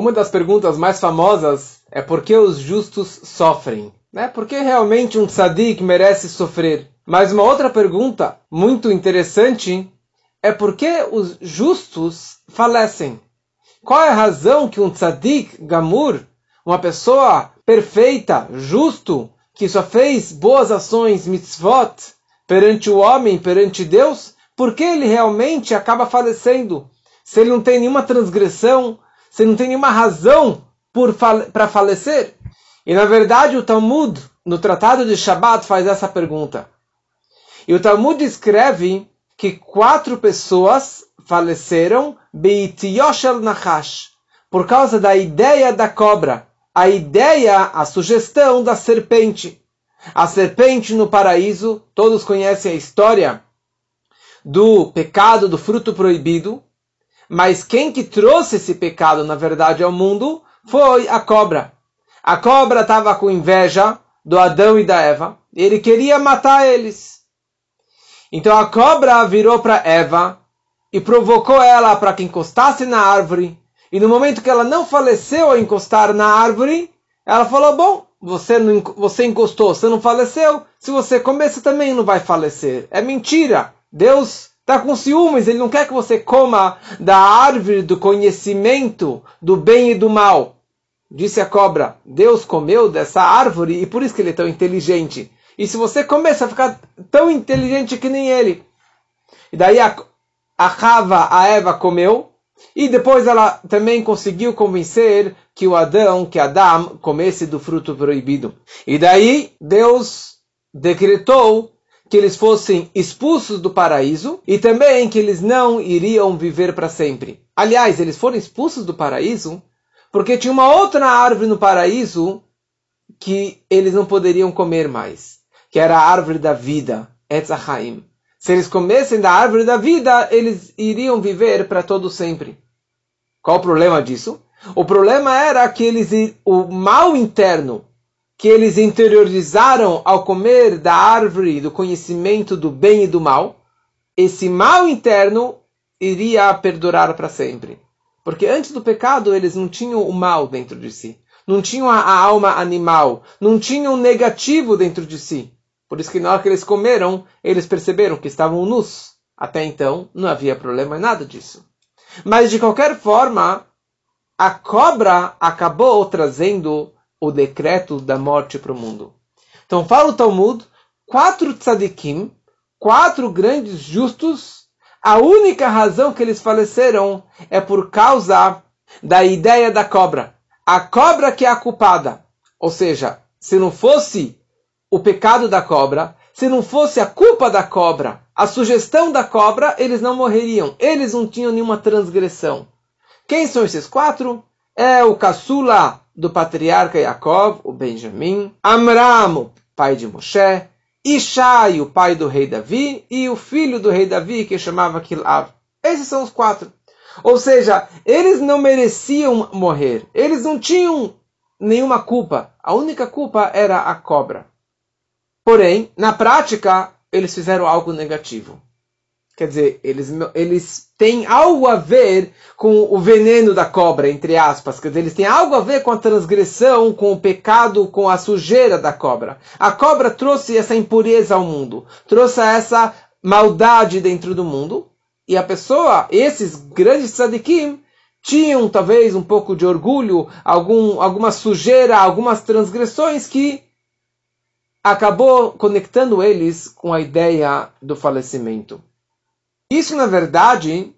Uma das perguntas mais famosas é por que os justos sofrem? Né? Por que realmente um tzadik merece sofrer? Mas uma outra pergunta muito interessante é por que os justos falecem? Qual é a razão que um tzadik gamur, uma pessoa perfeita, justo, que só fez boas ações, mitzvot, perante o homem, perante Deus, por que ele realmente acaba falecendo? Se ele não tem nenhuma transgressão, se não tem nenhuma razão para falecer? E na verdade o Talmud, no Tratado de Shabat, faz essa pergunta. E o Talmud escreve que quatro pessoas faleceram Beitioshel Nachash, por causa da ideia da cobra, a ideia, a sugestão da serpente. A serpente no paraíso, todos conhecem a história do pecado do fruto proibido, mas quem que trouxe esse pecado, na verdade, ao mundo foi a cobra. A cobra estava com inveja do Adão e da Eva. Ele queria matar eles. Então a cobra virou para Eva e provocou ela para que encostasse na árvore. E no momento que ela não faleceu ao encostar na árvore, ela falou: Bom, você, não, você encostou, você não faleceu. Se você comer, você também não vai falecer. É mentira. Deus está com ciúmes, ele não quer que você coma da árvore do conhecimento do bem e do mal. Disse a cobra: Deus comeu dessa árvore e por isso que ele é tão inteligente. E se você comer, você vai ficar tão inteligente que nem ele. E daí a, a Rava, a Eva, comeu. E depois ela também conseguiu convencer que o Adão, que Adão, comesse do fruto proibido. E daí Deus decretou que eles fossem expulsos do paraíso e também que eles não iriam viver para sempre. Aliás, eles foram expulsos do paraíso porque tinha uma outra árvore no paraíso que eles não poderiam comer mais, que era a árvore da vida, Etzachaim. Se eles comessem da árvore da vida, eles iriam viver para todo sempre. Qual o problema disso? O problema era que eles, o mal interno que eles interiorizaram ao comer da árvore do conhecimento do bem e do mal, esse mal interno iria perdurar para sempre. Porque antes do pecado eles não tinham o mal dentro de si, não tinham a, alma animal, não tinham o negativo dentro de si. Por isso que na hora que eles comeram, eles perceberam que estavam nus. Até então não havia problema em nada disso. Mas de qualquer forma, a cobra acabou trazendo o decreto da morte para o mundo. Então fala o Talmud, quatro tzadikim, quatro grandes justos, a única razão que eles faleceram é por causa da ideia da cobra. A cobra que é a culpada. Ou seja, se não fosse o pecado da cobra, se não fosse a culpa da cobra, a sugestão da cobra, eles não morreriam. Eles não tinham nenhuma transgressão. Quem são esses quatro? É o caçula do patriarca Yaakov, o Benjamim, Amram, pai de Moshe, Ishai, o pai do rei Davi, e o filho do rei Davi, que chamava Kilav. Esses são os quatro. Ou seja, eles não mereciam morrer. Eles não tinham nenhuma culpa. A única culpa era a cobra. Porém, na prática, eles fizeram algo negativo. Quer dizer, eles, eles têm algo a ver com o veneno da cobra, entre aspas. Quer dizer, eles têm algo a ver com a transgressão, com o pecado, com a sujeira da cobra. A cobra trouxe essa impureza ao mundo, trouxe essa maldade dentro do mundo. E a pessoa, esses grandes tzadikim, tinham talvez um pouco de orgulho, algum, alguma sujeira, algumas transgressões que acabou conectando eles com a ideia do falecimento. Isso, na verdade,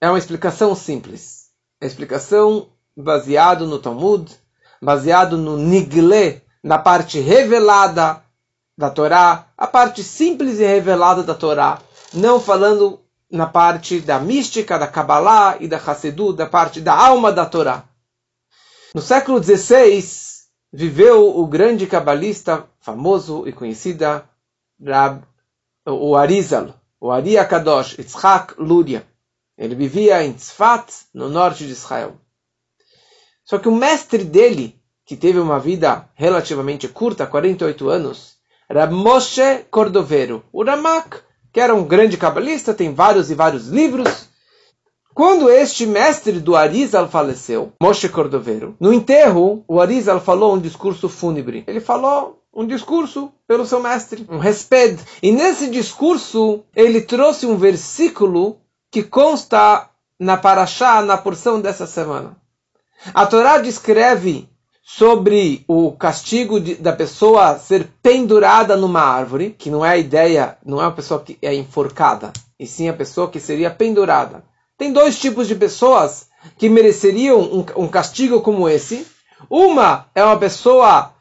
é uma explicação simples. É explicação baseada no Talmud, baseado no Nigle, na parte revelada da Torá, a parte simples e revelada da Torá, não falando na parte da mística, da Kabbalah e da Hassidu, da parte da alma da Torá. No século XVI, viveu o grande cabalista famoso e conhecida Rab, o Arizal, o Ari Akadosh, Yitzhak Luria. Ele vivia em Tzfat, no norte de Israel. Só que o mestre dele, que teve uma vida relativamente curta, 48 anos, era Moshe Cordovero, o Ramak, que era um grande cabalista, tem vários e vários livros. Quando este mestre do Arizal faleceu, Moshe Cordoveiro, no enterro, o Arizal falou um discurso fúnebre. Ele falou um discurso pelo seu mestre, um resped. E nesse discurso, ele trouxe um versículo que consta na Parashá, na porção dessa semana. A Torá descreve sobre o castigo de, da pessoa ser pendurada numa árvore, que não é a ideia, não é a pessoa que é enforcada, e sim a pessoa que seria pendurada. Tem dois tipos de pessoas que mereceriam um, um castigo como esse. Uma é uma pessoa,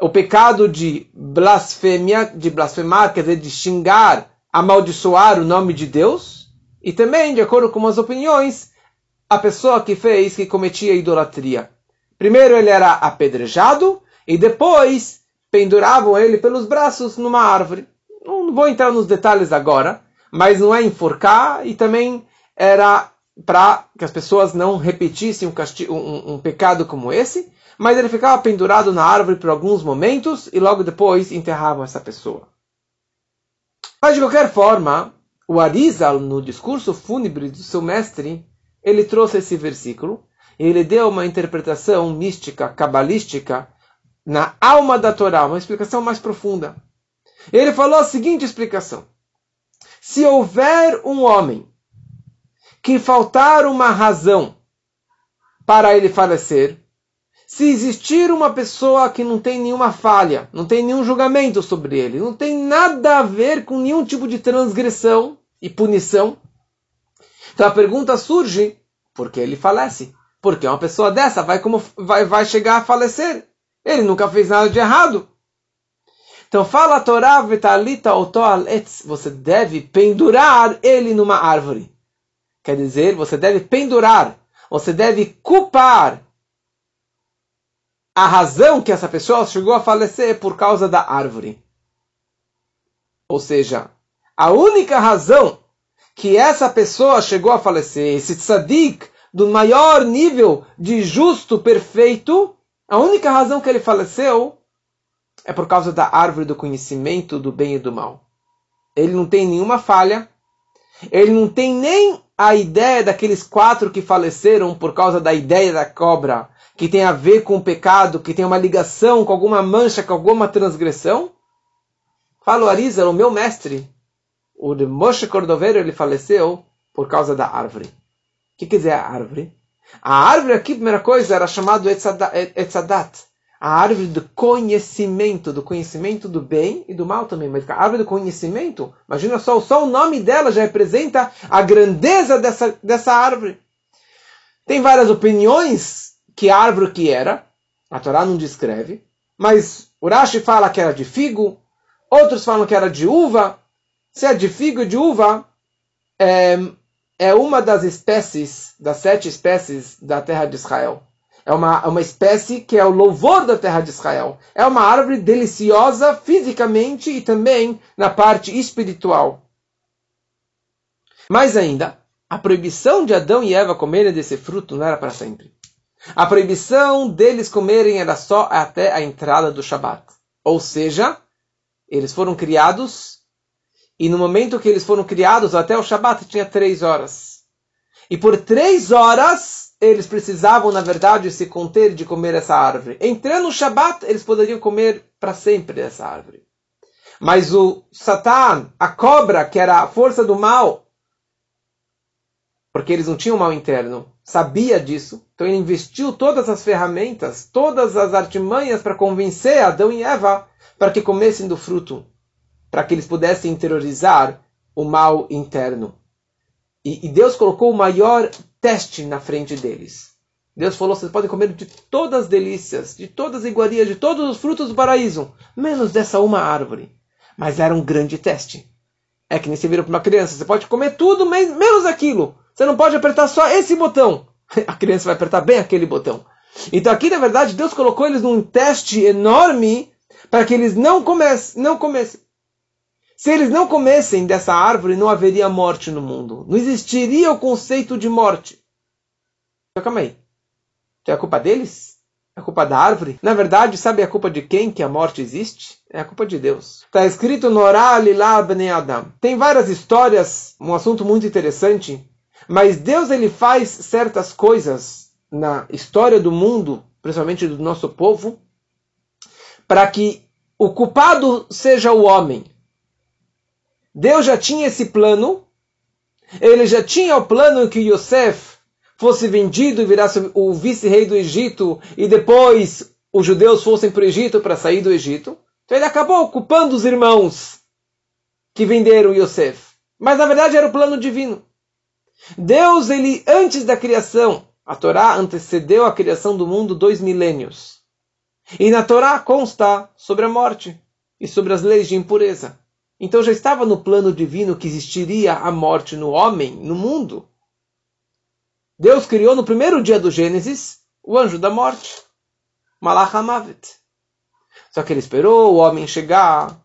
o pecado de blasfêmia, de blasfemar, quer dizer, de xingar, amaldiçoar o nome de Deus. E também, de acordo com as opiniões, a pessoa que fez, que cometia idolatria. Primeiro ele era apedrejado e depois penduravam ele pelos braços numa árvore. Não vou entrar nos detalhes agora, mas não é enforcar e também era para que as pessoas não repetissem um, castigo, um, um, pecado como esse, mas ele ficava pendurado na árvore por alguns momentos e logo depois enterravam essa pessoa. Mas de qualquer forma, o Arizal, no discurso fúnebre do seu mestre, ele trouxe esse versículo e ele deu uma interpretação mística, cabalística, na alma da Torá, uma explicação mais profunda. Ele falou a seguinte explicação: Se houver um homem que faltar uma razão para ele falecer, se existir uma pessoa que não tem nenhuma falha, não tem nenhum julgamento sobre ele, não tem nada a ver com nenhum tipo de transgressão e punição, então a pergunta surge: por que ele falece? Porque uma pessoa dessa vai, como, vai, vai chegar a falecer. Ele nunca fez nada de errado. Então fala a Torá, Vitalita Otoal Etz, você deve pendurar ele numa árvore. Quer dizer, você deve pendurar, você deve culpar a razão que essa pessoa chegou a falecer por causa da árvore. Ou seja, a única razão que essa pessoa chegou a falecer, esse tzadik, do maior nível de justo perfeito, a única razão que ele faleceu é por causa da árvore do conhecimento do bem e do mal. Ele não tem nenhuma falha, ele não tem nem a ideia daqueles quatro que faleceram por causa da ideia da cobra, que tem a ver com o pecado, que tem uma ligação com alguma mancha, com alguma transgressão. Fala o Arizal, o meu mestre, o de Moshe Cordoveiro, ele faleceu por causa da árvore. O que quer dizer a árvore? A árvore aqui, primeira coisa, era chamada Etzadat. A árvore do conhecimento, do conhecimento do bem e do mal também. Mas a árvore do conhecimento, imagina só, só o nome dela já representa a grandeza dessa, dessa árvore. Tem várias opiniões que árvore que era, a Torá não descreve, mas Urashi fala que era de figo, outros falam que era de uva, se é de figo e de uva, é, é uma das espécies, das sete espécies da terra de Israel. É uma, uma espécie que é o louvor da terra de Israel. É uma árvore deliciosa fisicamente e também na parte espiritual. Mais ainda, a proibição de Adão e Eva comerem desse fruto não era para sempre. A proibição deles comerem era só até a entrada do Shabat. Ou seja, eles foram criados e no momento que eles foram criados, até o Shabat tinha três horas. E por três horas, eles precisavam, na verdade, se conter de comer essa árvore. Entrando no Shabat, eles poderiam comer para sempre essa árvore. Mas o Satan, a cobra, que era a força do mal, porque eles não tinham mal interno, sabia disso. Então ele investiu todas as ferramentas, todas as artimanhas para convencer Adão e Eva para que comessem do fruto para que eles pudessem interiorizar o mal interno. E, e, Deus colocou o maior teste na frente deles. Deus falou: vocês podem comer de todas as delícias, de todas as iguarias, de todos os frutos do paraíso, menos dessa uma árvore. Mas era um grande teste. É que nem você vira para uma criança: você pode comer tudo, menos aquilo. Você não pode apertar só esse botão. A criança vai apertar bem aquele botão. Então aqui, na verdade, Deus colocou eles num teste enorme para que eles não comessem, não. Se eles não comessem dessa árvore, não haveria morte no mundo. Não existiria o conceito de morte. Então, calma aí. Então é a culpa deles? É a culpa da árvore? Na verdade, sabe a culpa de quem que a morte existe? É a culpa de Deus. Está escrito no Orá Lilá Adam. Tem várias histórias, um assunto muito interessante, Mas Deus ele faz certas coisas na história do mundo, principalmente do nosso povo, para que o culpado seja o homem. Deus já tinha esse plano, ele já tinha o plano que Yosef fosse vendido e virasse o vice-rei do Egito e depois os judeus fossem para o Egito para sair do Egito. Então ele acabou ocupando os irmãos que venderam Yosef. Mas na verdade era o plano divino. Deus, ele antes da criação, a Torá antecedeu a criação do mundo dois milênios. E na Torá consta sobre a morte e sobre as leis de impureza. Então já estava no plano divino que existiria a morte no homem, no mundo. Deus criou no primeiro dia do Gênesis o anjo da morte, Malach Hamavet. Só que ele esperou o homem chegar.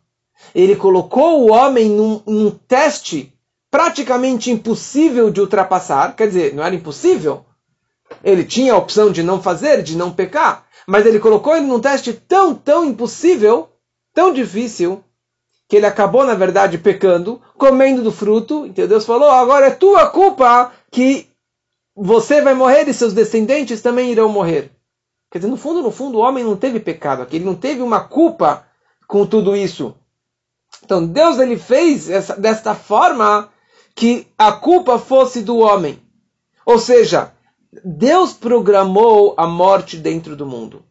Ele colocou o homem num, num teste praticamente impossível de ultrapassar. Quer dizer, não era impossível. Ele tinha a opção de não fazer, de não pecar. Mas ele colocou ele num teste tão, tão impossível, tão difícil, que ele acabou, na verdade, pecando, comendo do fruto. Então Deus falou: agora é tua culpa que você vai morrer e seus descendentes também irão morrer. Quer dizer, no fundo, no fundo, o homem não teve pecado aqui, ele não teve uma culpa com tudo isso. Então Deus ele fez essa, desta forma que a culpa fosse do homem. Ou seja, Deus programou a morte dentro do mundo.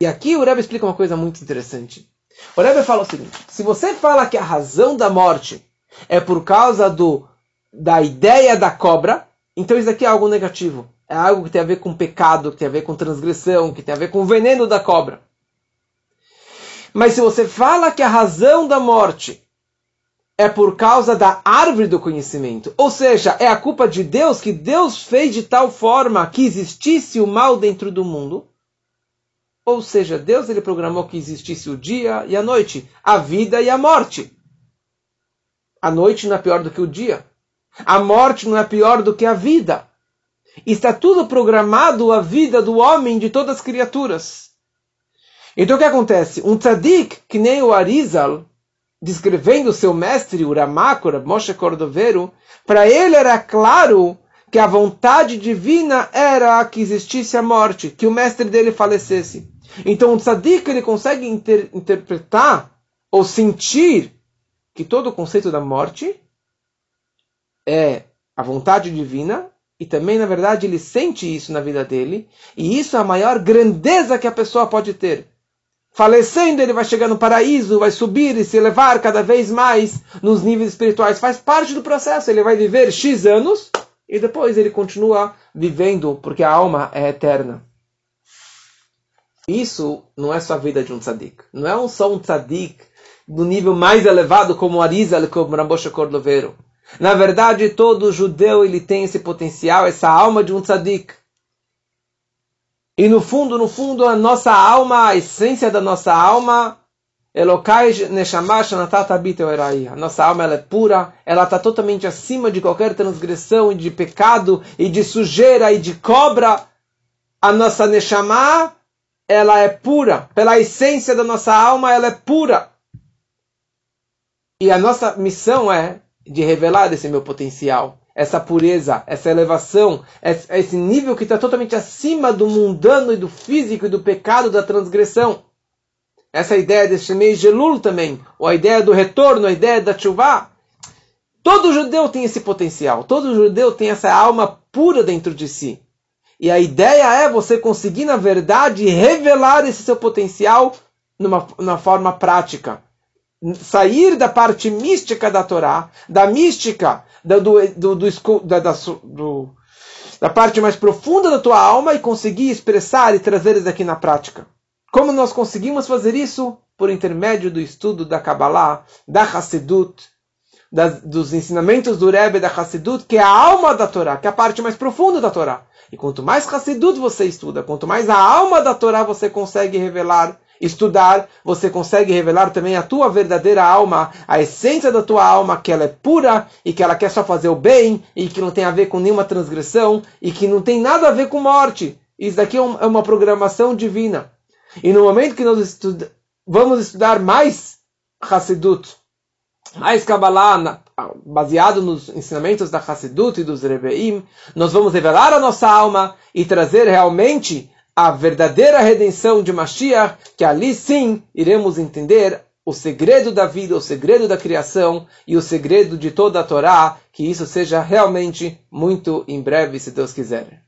E aqui o Rebbe explica uma coisa muito interessante. O Rebbe fala o seguinte: se você fala que a razão da morte é por causa do, da ideia da cobra, então isso aqui é algo negativo. É algo que tem a ver com pecado, que tem a ver com transgressão, que tem a ver com o veneno da cobra. Mas se você fala que a razão da morte é por causa da árvore do conhecimento, ou seja, é a culpa de Deus que Deus fez de tal forma que existisse o mal dentro do mundo, ou seja, Deus ele programou que existisse o dia e a noite, a vida e a morte. A noite não é pior do que o dia. A morte não é pior do que a vida. Está tudo programado a vida do homem, de todas as criaturas. Então o que acontece? Um tzadik, que nem o Arizal, descrevendo seu mestre, o Ramakor, Moshe Cordovero, para ele era claro que a vontade divina era que existisse a morte, que o mestre dele falecesse. Então o tzadik ele consegue inter interpretar ou sentir que todo o conceito da morte é a vontade divina e também, na verdade, ele sente isso na vida dele, e isso é a maior grandeza que a pessoa pode ter. Falecendo, ele vai chegar no paraíso, vai subir e se elevar cada vez mais nos níveis espirituais. Faz parte do processo. Ele vai viver X anos e depois ele continua vivendo, porque a alma é eterna. Isso não é só a vida de um tzadik. Não é só um tzadik do nível mais elevado como Arizal, como Ramosha Cordoveiro. Na verdade, todo judeu ele tem esse potencial, essa alma de um tzadik. E no fundo, no fundo, a nossa alma, a essência da nossa alma, Elokai Neshamash A nossa alma ela é pura, ela está totalmente acima de qualquer transgressão e de pecado e de sujeira e de cobra. A nossa Neshama, ela é pura. Pela essência da nossa alma, ela é pura. E a nossa missão é de revelar esse meu potencial, essa pureza, essa elevação, esse nível que está totalmente acima do mundano e do físico e do pecado da transgressão. Essa ideia desse meio gelul também, ou a ideia do retorno, a ideia da chuva. Todo judeu tem esse potencial, todo judeu tem essa alma pura dentro de si. E a ideia é você conseguir, na verdade, revelar esse seu potencial numa, numa forma prática sair da parte mística da Torá, da mística do, do, do, da, da, do, da parte mais profunda da tua alma e conseguir expressar e trazer isso aqui na prática. Como nós conseguimos fazer isso? Por intermédio do estudo da Kabbalah, da Hassidut, das, dos ensinamentos do Rebbe da Hassidut, que é a alma da Torá, que é a parte mais profunda da Torá. E quanto mais Hassidut você estuda, quanto mais a alma da Torá você consegue revelar, estudar, você consegue revelar também a tua verdadeira alma, a essência da tua alma, que ela é pura e que ela quer só fazer o bem e que não tem a ver com nenhuma transgressão e que não tem nada a ver com morte. Isso daqui é, é uma programação divina. E no momento que nós vamos estudar mais Hassidut mais Kabbalah, baseado nos ensinamentos da Hassidut e dos Rebeim, nós vamos revelar a nossa alma e trazer realmente a verdadeira redenção de Mashiach, que ali sim iremos entender o segredo da vida, o segredo da criação e o segredo de toda a Torá, que isso seja realmente muito em breve, se Deus quiser.